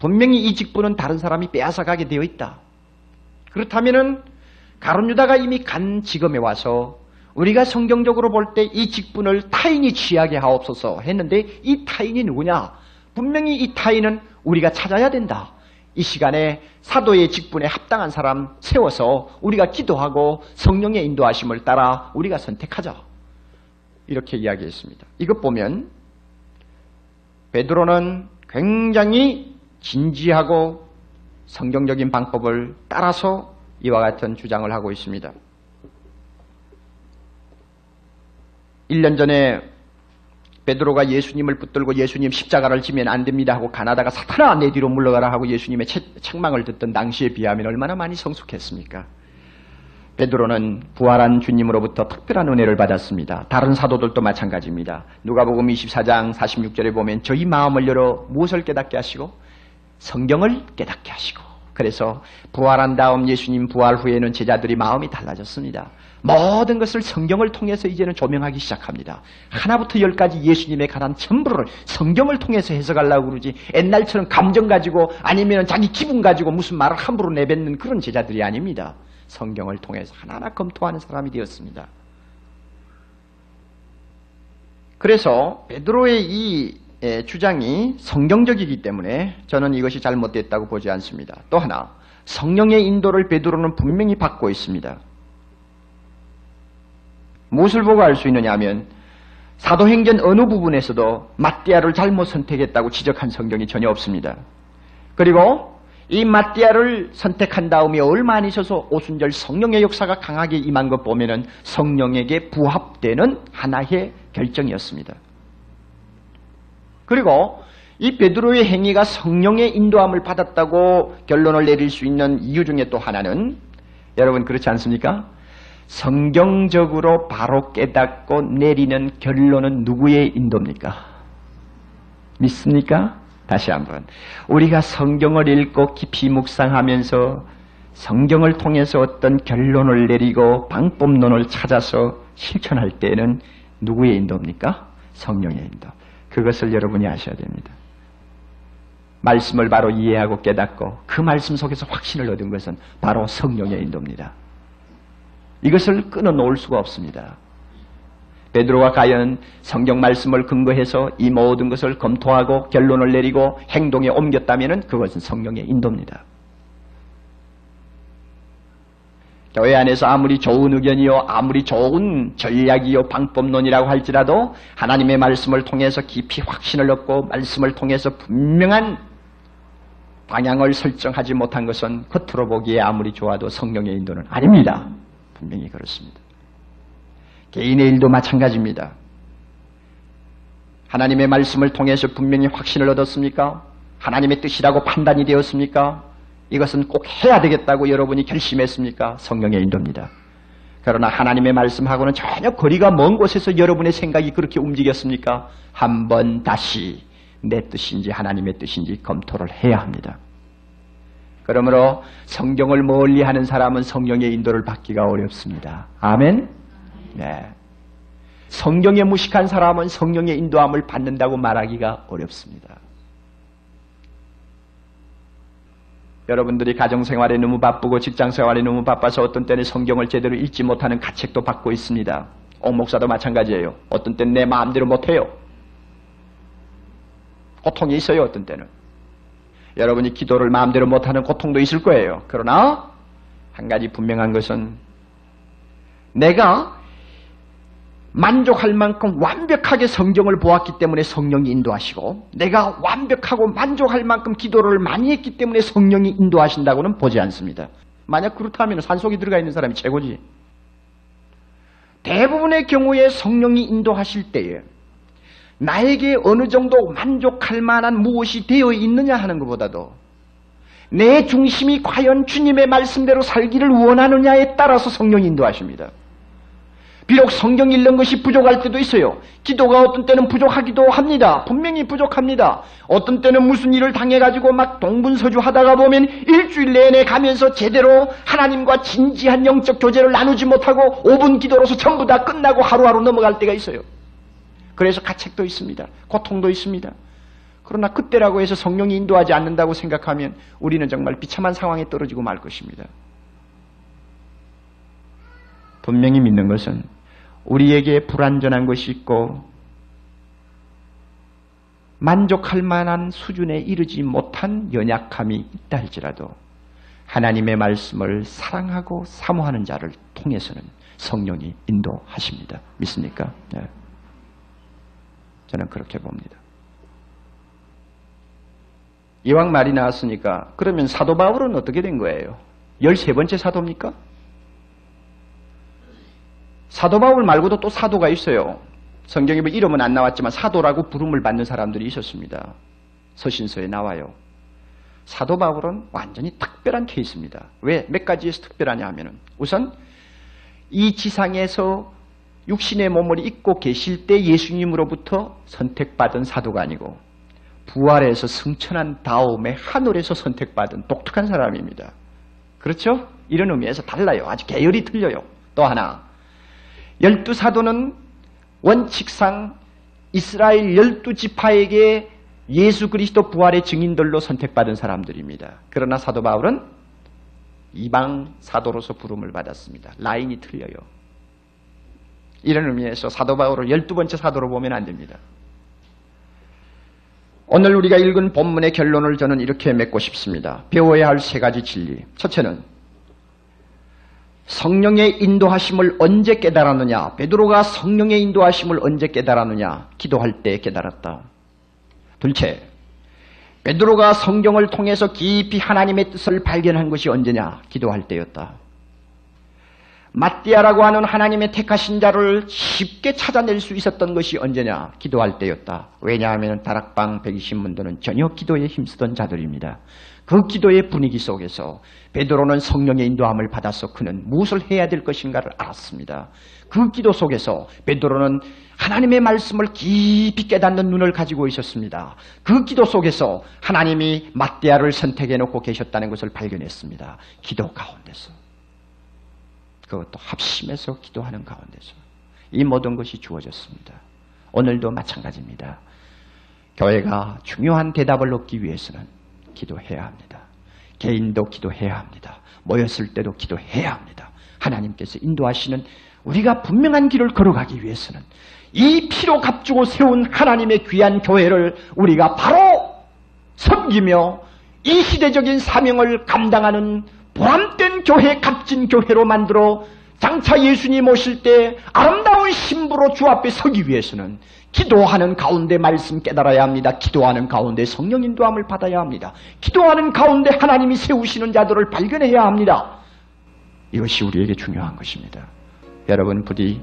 분명히 이 직분은 다른 사람이 빼앗아가게 되어 있다. 그렇다면 가론유다가 이미 간 지금에 와서 우리가 성경적으로 볼 때 이 직분을 타인이 취하게 하옵소서 했는데 이 타인이 누구냐? 분명히 이 타인은 우리가 찾아야 된다. 이 시간에 사도의 직분에 합당한 사람 세워서 우리가 기도하고 성령의 인도하심을 따라 우리가 선택하자. 이렇게 이야기했습니다. 이것 보면 베드로는 굉장히 진지하고 성경적인 방법을 따라서 이와 같은 주장을 하고 있습니다. 1년 전에 베드로가 예수님을 붙들고 예수님 십자가를 지면 안 됩니다 하고 가나다가 사탄아 내 뒤로 물러가라 하고 예수님의 책망을 듣던 당시에 비하면 얼마나 많이 성숙했습니까? 베드로는 부활한 주님으로부터 특별한 은혜를 받았습니다. 다른 사도들도 마찬가지입니다. 누가복음 24장 46절에 보면 저희 마음을 열어 무엇을 깨닫게 하시고 성경을 깨닫게 하시고 그래서 부활한 다음 예수님 부활 후에는 제자들이 마음이 달라졌습니다. 모든 것을 성경을 통해서 이제는 조명하기 시작합니다. 하나부터 열까지 예수님에 관한 전부를 성경을 통해서 해석하려고 그러지 옛날처럼 감정 가지고 아니면 자기 기분 가지고 무슨 말을 함부로 내뱉는 그런 제자들이 아닙니다. 성경을 통해서 하나하나 검토하는 사람이 되었습니다. 그래서 베드로의 이 주장이 성경적이기 때문에 저는 이것이 잘못됐다고 보지 않습니다. 또 하나 성령의 인도를 베드로는 분명히 받고 있습니다. 무엇을 보고 알 수 있느냐 하면 사도행전 어느 부분에서도 마띠아를 잘못 선택했다고 지적한 성경이 전혀 없습니다. 그리고 이 마띠아를 선택한 다음에 얼마 안 있어서 오순절 성령의 역사가 강하게 임한 것 보면은 성령에게 부합되는 하나의 결정이었습니다. 그리고 이 베드로의 행위가 성령의 인도함을 받았다고 결론을 내릴 수 있는 이유 중에 또 하나는 여러분 그렇지 않습니까? 성경적으로 바로 깨닫고 내리는 결론은 누구의 인도입니까? 믿습니까? 다시 한번. 우리가 성경을 읽고 깊이 묵상하면서 성경을 통해서 어떤 결론을 내리고 방법론을 찾아서 실천할 때에는 누구의 인도입니까? 성령의 인도. 그것을 여러분이 아셔야 됩니다. 말씀을 바로 이해하고 깨닫고 그 말씀 속에서 확신을 얻은 것은 바로 성령의 인도입니다. 이것을 끊어놓을 수가 없습니다. 베드로가 과연 성경 말씀을 근거해서 이 모든 것을 검토하고 결론을 내리고 행동에 옮겼다면 그것은 성령의 인도입니다. 교회 안에서 아무리 좋은 의견이요, 아무리 좋은 전략이요, 방법론이라고 할지라도 하나님의 말씀을 통해서 깊이 확신을 얻고 말씀을 통해서 분명한 방향을 설정하지 못한 것은 겉으로 보기에 아무리 좋아도 성령의 인도는 아닙니다. 분명히 그렇습니다. 개인의 일도 마찬가지입니다. 하나님의 말씀을 통해서 분명히 확신을 얻었습니까? 하나님의 뜻이라고 판단이 되었습니까? 이것은 꼭 해야 되겠다고 여러분이 결심했습니까? 성령의 인도입니다. 그러나 하나님의 말씀하고는 전혀 거리가 먼 곳에서 여러분의 생각이 그렇게 움직였습니까? 한번 다시 내 뜻인지 하나님의 뜻인지 검토를 해야 합니다. 그러므로 성경을 멀리 하는 사람은 성령의 인도를 받기가 어렵습니다. 아멘? 네. 성경에 무식한 사람은 성령의 인도함을 받는다고 말하기가 어렵습니다. 여러분들이 가정생활에 너무 바쁘고 직장생활에 너무 바빠서 어떤 때는 성경을 제대로 읽지 못하는 가책도 받고 있습니다. 옥 목사도 마찬가지예요. 어떤 때는 내 마음대로 못해요. 고통이 있어요. 어떤 때는. 여러분이 기도를 마음대로 못하는 고통도 있을 거예요. 그러나 한 가지 분명한 것은 내가 만족할 만큼 완벽하게 성경을 보았기 때문에 성령이 인도하시고 내가 완벽하고 만족할 만큼 기도를 많이 했기 때문에 성령이 인도하신다고는 보지 않습니다. 만약 그렇다면 산속에 들어가 있는 사람이 최고지. 대부분의 경우에 성령이 인도하실 때에 나에게 어느 정도 만족할 만한 무엇이 되어 있느냐 하는 것보다도 내 중심이 과연 주님의 말씀대로 살기를 원하느냐에 따라서 성령이 인도하십니다. 비록 성경 읽는 것이 부족할 때도 있어요. 기도가 어떤 때는 부족하기도 합니다. 분명히 부족합니다. 어떤 때는 무슨 일을 당해가지고 막 동분서주 하다가 보면 일주일 내내 가면서 제대로 하나님과 진지한 영적 교제를 나누지 못하고 5분 기도로서 전부 다 끝나고 하루하루 넘어갈 때가 있어요. 그래서 가책도 있습니다. 고통도 있습니다. 그러나 그때라고 해서 성령이 인도하지 않는다고 생각하면 우리는 정말 비참한 상황에 떨어지고 말 것입니다. 분명히 믿는 것은 우리에게 불완전한 것이 있고 만족할 만한 수준에 이르지 못한 연약함이 있다 할지라도 하나님의 말씀을 사랑하고 사모하는 자를 통해서는 성령이 인도하십니다. 믿습니까? 네. 저는 그렇게 봅니다. 이왕 말이 나왔으니까 그러면 사도 바울은 어떻게 된 거예요? 13번째 사도입니까? 사도 바울 말고도 또 사도가 있어요. 성경에 뭐 이름은 안 나왔지만 사도라고 부름을 받는 사람들이 있었습니다. 서신서에 나와요. 사도 바울은 완전히 특별한 케이스입니다. 왜? 몇 가지에서 특별하냐 하면은 우선 이 지상에서 육신의 몸을 입고 계실 때 예수님으로부터 선택받은 사도가 아니고 부활해서 승천한 다음에 하늘에서 선택받은 독특한 사람입니다. 그렇죠? 이런 의미에서 달라요. 아주 계열이 틀려요. 또 하나, 열두 사도는 원칙상 이스라엘 열두 지파에게 예수 그리스도 부활의 증인들로 선택받은 사람들입니다. 그러나 사도 바울은 이방 사도로서 부름을 받았습니다. 라인이 틀려요. 이런 의미에서 사도 바울을 열두 번째 사도로 보면 안 됩니다. 오늘 우리가 읽은 본문의 결론을 저는 이렇게 맺고 싶습니다. 배워야 할 세 가지 진리. 첫째는 성령의 인도하심을 언제 깨달았느냐? 베드로가 성령의 인도하심을 언제 깨달았느냐? 기도할 때 깨달았다. 둘째, 베드로가 성경을 통해서 깊이 하나님의 뜻을 발견한 것이 언제냐? 기도할 때였다. 마띠아라고 하는 하나님의 택하신 자를 쉽게 찾아낼 수 있었던 것이 언제냐? 기도할 때였다. 왜냐하면 다락방 120문들은 전혀 기도에 힘쓰던 자들입니다. 그 기도의 분위기 속에서 베드로는 성령의 인도함을 받아서 그는 무엇을 해야 될 것인가를 알았습니다. 그 기도 속에서 베드로는 하나님의 말씀을 깊이 깨닫는 눈을 가지고 있었습니다. 그 기도 속에서 하나님이 마띠아를 선택해 놓고 계셨다는 것을 발견했습니다. 기도 가운데서. 그것도 합심해서 기도하는 가운데서 이 모든 것이 주어졌습니다. 오늘도 마찬가지입니다. 교회가 중요한 대답을 얻기 위해서는 기도해야 합니다. 개인도 기도해야 합니다. 모였을 때도 기도해야 합니다. 하나님께서 인도하시는 우리가 분명한 길을 걸어가기 위해서는 이 피로 값주고 세운 하나님의 귀한 교회를 우리가 바로 섬기며 이 시대적인 사명을 감당하는 보람된 교회, 값진 교회로 만들어 장차 예수님 오실 때 아름다운 신부로 주 앞에 서기 위해서는 기도하는 가운데 말씀 깨달아야 합니다. 기도하는 가운데 성령 인도함을 받아야 합니다. 기도하는 가운데 하나님이 세우시는 자들을 발견해야 합니다. 이것이 우리에게 중요한 것입니다. 여러분 부디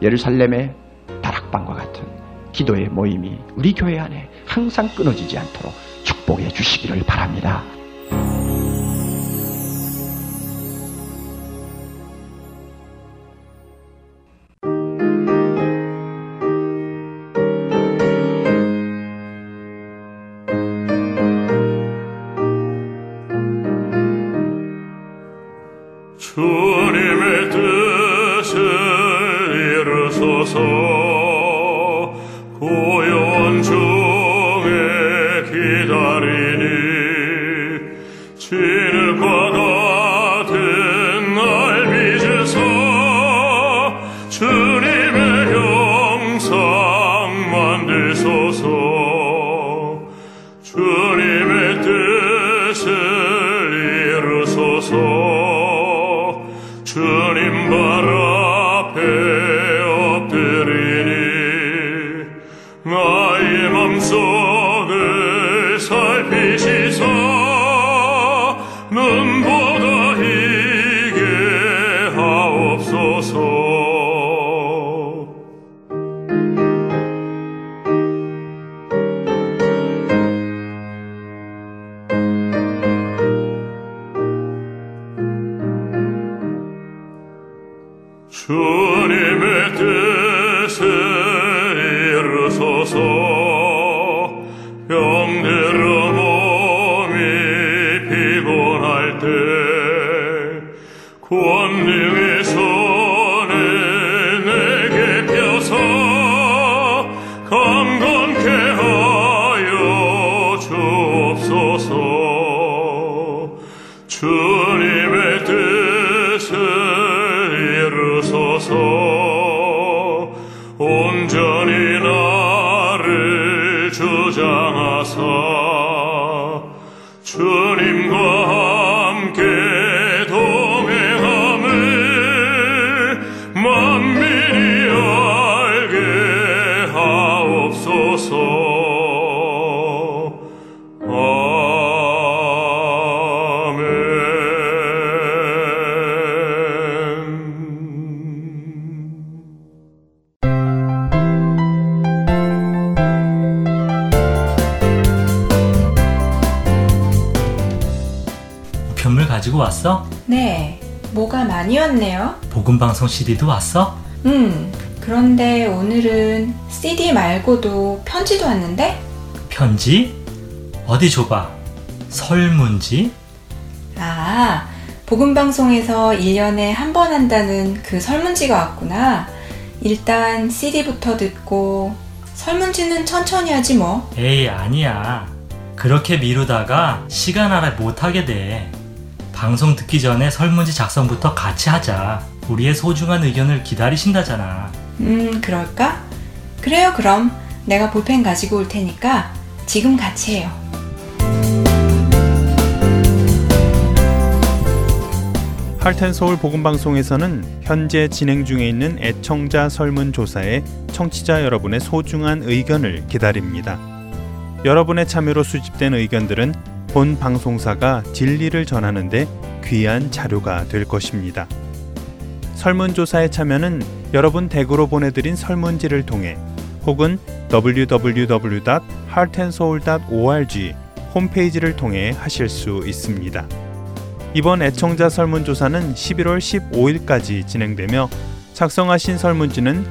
예루살렘의 다락방과 같은 기도의 모임이 우리 교회 안에 항상 끊어지지 않도록 축복해 주시기를 바랍니다. 복음방송 CD도 왔어? 음, 그런데 오늘은 CD 말고도 편지도 왔는데? 편지? 어디 줘봐. 설문지? 아, 복음방송에서 1년에 한 번 한다는 그 설문지가 왔구나. 일단 CD부터 듣고 설문지는 천천히 하지 뭐. 에이, 아니야. 그렇게 미루다가 시간 알아 못하게 돼. 방송 듣기 전에 설문지 작성부터 같이 하자. 우리의 소중한 의견을 기다리신다잖아. 음, 그럴까? 그래요, 그럼. 내가 볼펜 가지고 올 테니까 지금 같이 해요. 할텐 서울 복음방송에서는 현재 진행 중에 있는 애청자 설문 조사에 청취자 여러분의 소중한 의견을 기다립니다. 여러분의 참여로 수집된 의견들은 본 방송사가 진리를 전하는데 귀한 자료가 될 것입니다. 설문조사에 참여는 여러분 댁으로 보내드린 설문지를 통해 혹은 www.heartandsoul.org 홈페이지를 통해 하실 수 있습니다. 이번 애청자 설문조사는 11월 15일까지 진행되며 작성하신 설문지는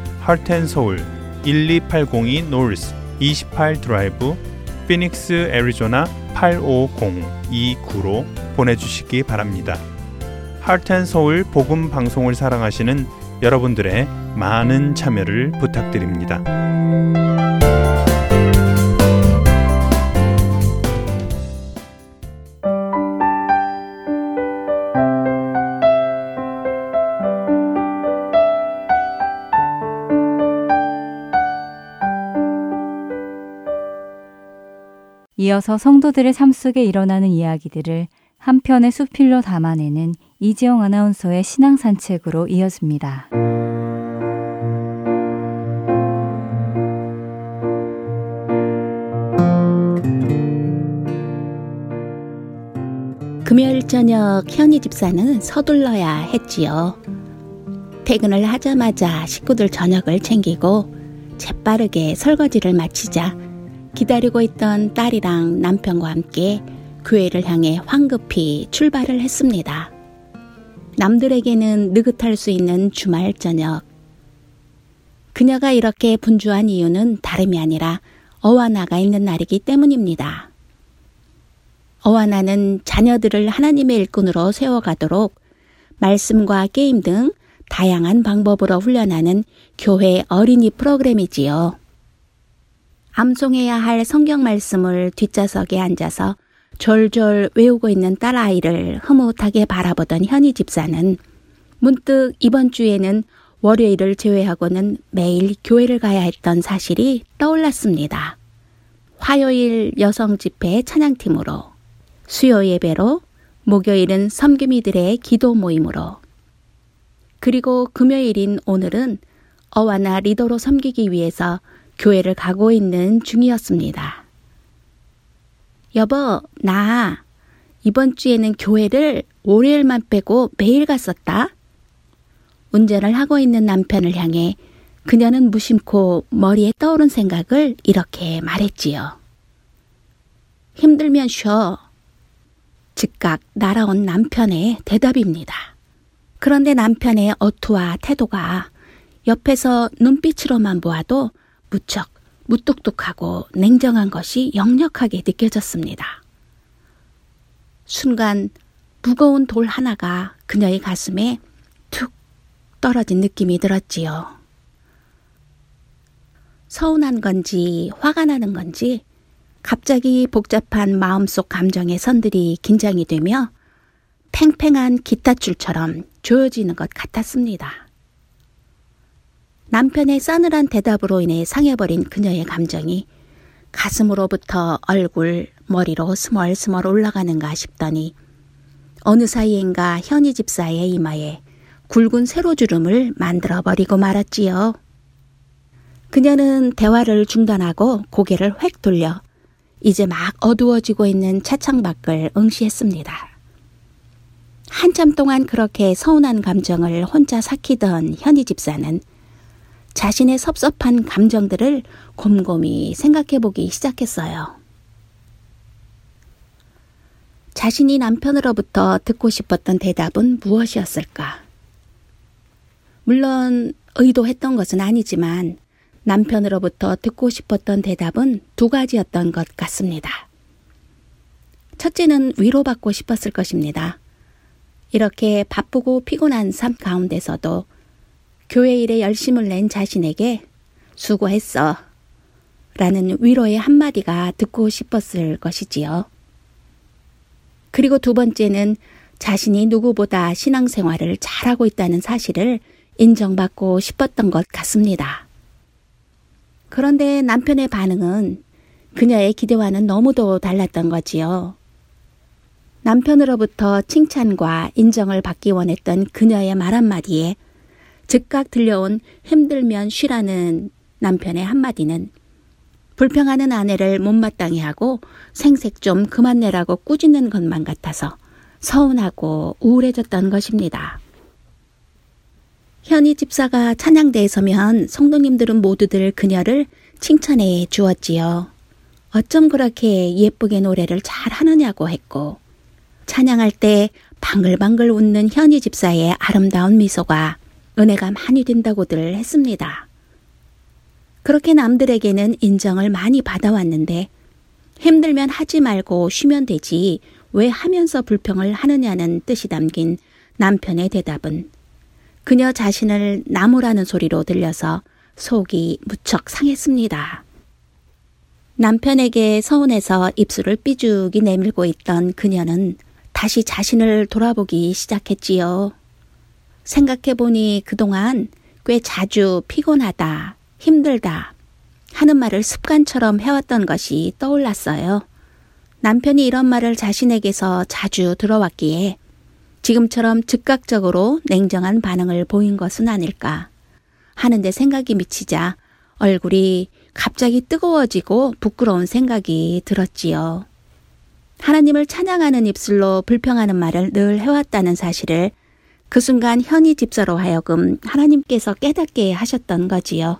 Soul 12802 North 28 드라이브 피닉스 애리조나 85029로 보내주시기 바랍니다. 하트앤서울 복음 방송을 사랑하시는 여러분들의 많은 참여를 부탁드립니다. 이어서 성도들의 삶 속에 일어나는 이야기들을 한 편의 수필로 담아내는 이지영 아나운서의 신앙 산책으로 이어집니다. 금요일 저녁 현희 집사는 서둘러야 했지요. 퇴근을 하자마자 식구들 저녁을 챙기고 재빠르게 설거지를 마치자 기다리고 있던 딸이랑 남편과 함께 교회를 향해 황급히 출발을 했습니다. 남들에게는 느긋할 수 있는 주말 저녁. 그녀가 이렇게 분주한 이유는 다름이 아니라 어와나가 있는 날이기 때문입니다. 어와나는 자녀들을 하나님의 일꾼으로 세워가도록 말씀과 게임 등 다양한 방법으로 훈련하는 교회 어린이 프로그램이지요. 암송해야 할 성경 말씀을 뒷좌석에 앉아서 졸졸 외우고 있는 딸아이를 흐뭇하게 바라보던 현희 집사는 문득 이번 주에는 월요일을 제외하고는 매일 교회를 가야 했던 사실이 떠올랐습니다. 화요일 여성 집회 찬양팀으로, 수요 예배로, 목요일은 섬김이들의 기도 모임으로, 그리고 금요일인 오늘은 어와나 리더로 섬기기 위해서 교회를 가고 있는 중이었습니다. 여보, 나 이번 주에는 교회를 월요일만 빼고 매일 갔었다. 운전을 하고 있는 남편을 향해 그녀는 무심코 머리에 떠오른 생각을 이렇게 말했지요. 힘들면 쉬어. 즉각 날아온 남편의 대답입니다. 그런데 남편의 어투와 태도가 옆에서 눈빛으로만 보아도 무척 무뚝뚝하고 냉정한 것이 역력하게 느껴졌습니다. 순간 무거운 돌 하나가 그녀의 가슴에 툭 떨어진 느낌이 들었지요. 서운한 건지 화가 나는 건지 갑자기 복잡한 마음속 감정의 선들이 긴장이 되며 팽팽한 기타줄처럼 조여지는 것 같았습니다. 남편의 싸늘한 대답으로 인해 상해버린 그녀의 감정이 가슴으로부터 얼굴, 머리로 스멀스멀 올라가는가 싶더니 어느 사이엔가 현희 집사의 이마에 굵은 세로주름을 만들어버리고 말았지요. 그녀는 대화를 중단하고 고개를 획 돌려 이제 막 어두워지고 있는 차창 밖을 응시했습니다. 한참 동안 그렇게 서운한 감정을 혼자 삭히던 현희 집사는 자신의 섭섭한 감정들을 곰곰이 생각해 보기 시작했어요. 자신이 남편으로부터 듣고 싶었던 대답은 무엇이었을까? 물론 의도했던 것은 아니지만 남편으로부터 듣고 싶었던 대답은 두 가지였던 것 같습니다. 첫째는 위로받고 싶었을 것입니다. 이렇게 바쁘고 피곤한 삶 가운데서도 교회 일에 열심을 낸 자신에게 수고했어. 라는 위로의 한마디가 듣고 싶었을 것이지요. 그리고 두 번째는 자신이 누구보다 신앙생활을 잘하고 있다는 사실을 인정받고 싶었던 것 같습니다. 그런데 남편의 반응은 그녀의 기대와는 너무도 달랐던 거지요. 남편으로부터 칭찬과 인정을 받기 원했던 그녀의 말 한마디에 즉각 들려온 힘들면 쉬라는 남편의 한마디는 불평하는 아내를 못마땅해 하고 생색 좀 그만 내라고 꾸짖는 것만 같아서 서운하고 우울해졌던 것입니다. 현희 집사가 찬양대에 서면 성도님들은 모두들 그녀를 칭찬해 주었지요. 어쩜 그렇게 예쁘게 노래를 잘 하느냐고 했고, 찬양할 때 방글방글 웃는 현희 집사의 아름다운 미소가 은혜가 많이 된다고들 했습니다. 그렇게 남들에게는 인정을 많이 받아왔는데, 힘들면 하지 말고 쉬면 되지 왜 하면서 불평을 하느냐는 뜻이 담긴 남편의 대답은 그녀 자신을 나무라는 소리로 들려서 속이 무척 상했습니다. 남편에게 서운해서 입술을 삐죽이 내밀고 있던 그녀는 다시 자신을 돌아보기 시작했지요. 생각해보니 그동안 꽤 자주 피곤하다, 힘들다 하는 말을 습관처럼 해왔던 것이 떠올랐어요. 남편이 이런 말을 자신에게서 자주 들어왔기에 지금처럼 즉각적으로 냉정한 반응을 보인 것은 아닐까 하는데 생각이 미치자 얼굴이 갑자기 뜨거워지고 부끄러운 생각이 들었지요. 하나님을 찬양하는 입술로 불평하는 말을 늘 해왔다는 사실을 그 순간 현희 집사로 하여금 하나님께서 깨닫게 하셨던 거지요.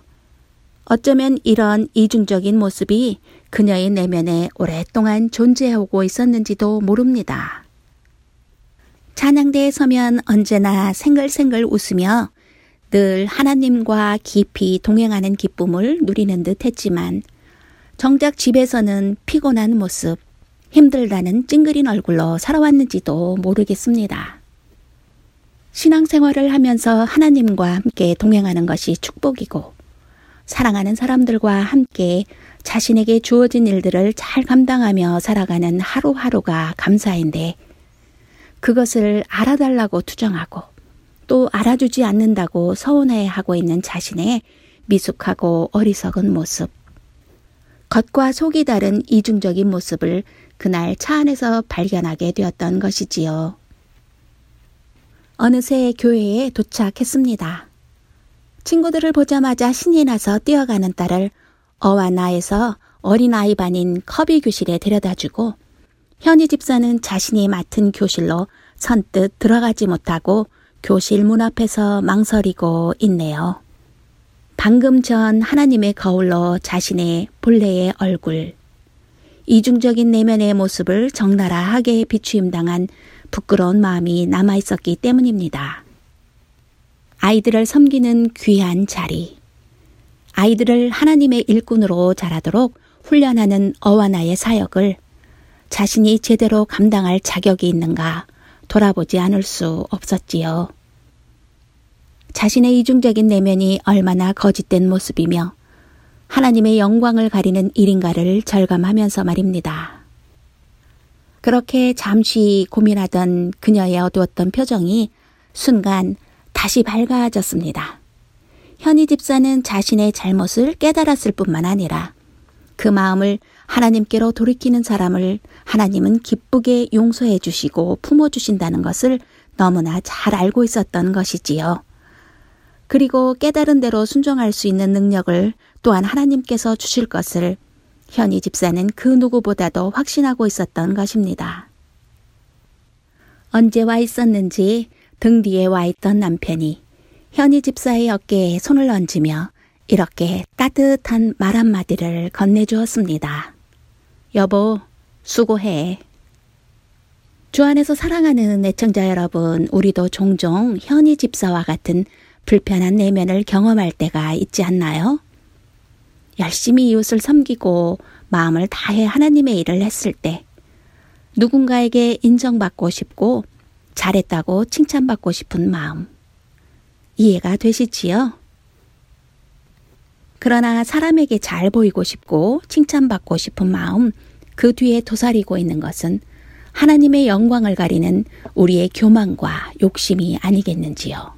어쩌면 이런 이중적인 모습이 그녀의 내면에 오랫동안 존재하고 있었는지도 모릅니다. 찬양대에 서면 언제나 생글생글 웃으며 늘 하나님과 깊이 동행하는 기쁨을 누리는 듯 했지만 정작 집에서는 피곤한 모습, 힘들다는 찡그린 얼굴로 살아왔는지도 모르겠습니다. 신앙생활을 하면서 하나님과 함께 동행하는 것이 축복이고 사랑하는 사람들과 함께 자신에게 주어진 일들을 잘 감당하며 살아가는 하루하루가 감사인데 그것을 알아달라고 투정하고 또 알아주지 않는다고 서운해 하고 있는 자신의 미숙하고 어리석은 모습. 겉과 속이 다른 이중적인 모습을 그날 차 안에서 발견하게 되었던 것이지요. 어느새 교회에 도착했습니다. 친구들을 보자마자 신이 나서 뛰어가는 딸을 어와 나에서 어린아이 반인 커비 교실에 데려다 주고 현희 집사는 자신이 맡은 교실로 선뜻 들어가지 못하고 교실 문 앞에서 망설이고 있네요. 방금 전 하나님의 거울로 자신의 본래의 얼굴, 이중적인 내면의 모습을 적나라하게 비추임당한 부끄러운 마음이 남아 있었기 때문입니다. 아이들을 섬기는 귀한 자리, 아이들을 하나님의 일꾼으로 자라도록 훈련하는 어와 나의 사역을 자신이 제대로 감당할 자격이 있는가 돌아보지 않을 수 없었지요. 자신의 이중적인 내면이 얼마나 거짓된 모습이며 하나님의 영광을 가리는 일인가를 절감하면서 말입니다. 그렇게 잠시 고민하던 그녀의 어두웠던 표정이 순간 다시 밝아졌습니다. 현희 집사는 자신의 잘못을 깨달았을 뿐만 아니라 그 마음을 하나님께로 돌이키는 사람을 하나님은 기쁘게 용서해 주시고 품어 주신다는 것을 너무나 잘 알고 있었던 것이지요. 그리고 깨달은 대로 순종할 수 있는 능력을 또한 하나님께서 주실 것을 현희 집사는 그 누구보다도 확신하고 있었던 것입니다. 언제 와 있었는지 등 뒤에 와 있던 남편이 현희 집사의 어깨에 손을 얹으며 이렇게 따뜻한 말 한마디를 건네주었습니다. 여보, 수고해. 주 안에서 사랑하는 애청자 여러분, 우리도 종종 현희 집사와 같은 불편한 내면을 경험할 때가 있지 않나요? 열심히 이웃을 섬기고 마음을 다해 하나님의 일을 했을 때 누군가에게 인정받고 싶고 잘했다고 칭찬받고 싶은 마음. 이해가 되시지요? 그러나 사람에게 잘 보이고 싶고 칭찬받고 싶은 마음, 그 뒤에 도사리고 있는 것은 하나님의 영광을 가리는 우리의 교만과 욕심이 아니겠는지요.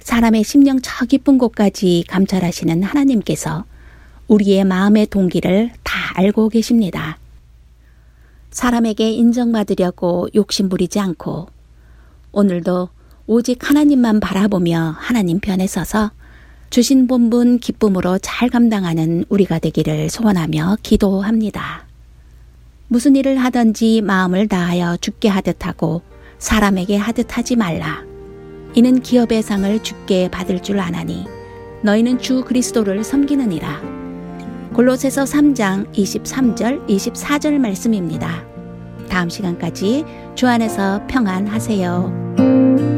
사람의 심령 저 깊은 곳까지 감찰하시는 하나님께서 우리의 마음의 동기를 다 알고 계십니다. 사람에게 인정받으려고 욕심부리지 않고 오늘도 오직 하나님만 바라보며 하나님 편에 서서 주신 본분 기쁨으로 잘 감당하는 우리가 되기를 소원하며 기도합니다. 무슨 일을 하든지 마음을 다하여 죽게 하듯 하고 사람에게 하듯 하지 말라. 이는 기업의 상을 죽게 받을 줄 아나니 너희는 주 그리스도를 섬기느니라. 골로새서 3장 23절 24절 말씀입니다. 다음 시간까지 주 안에서 평안하세요.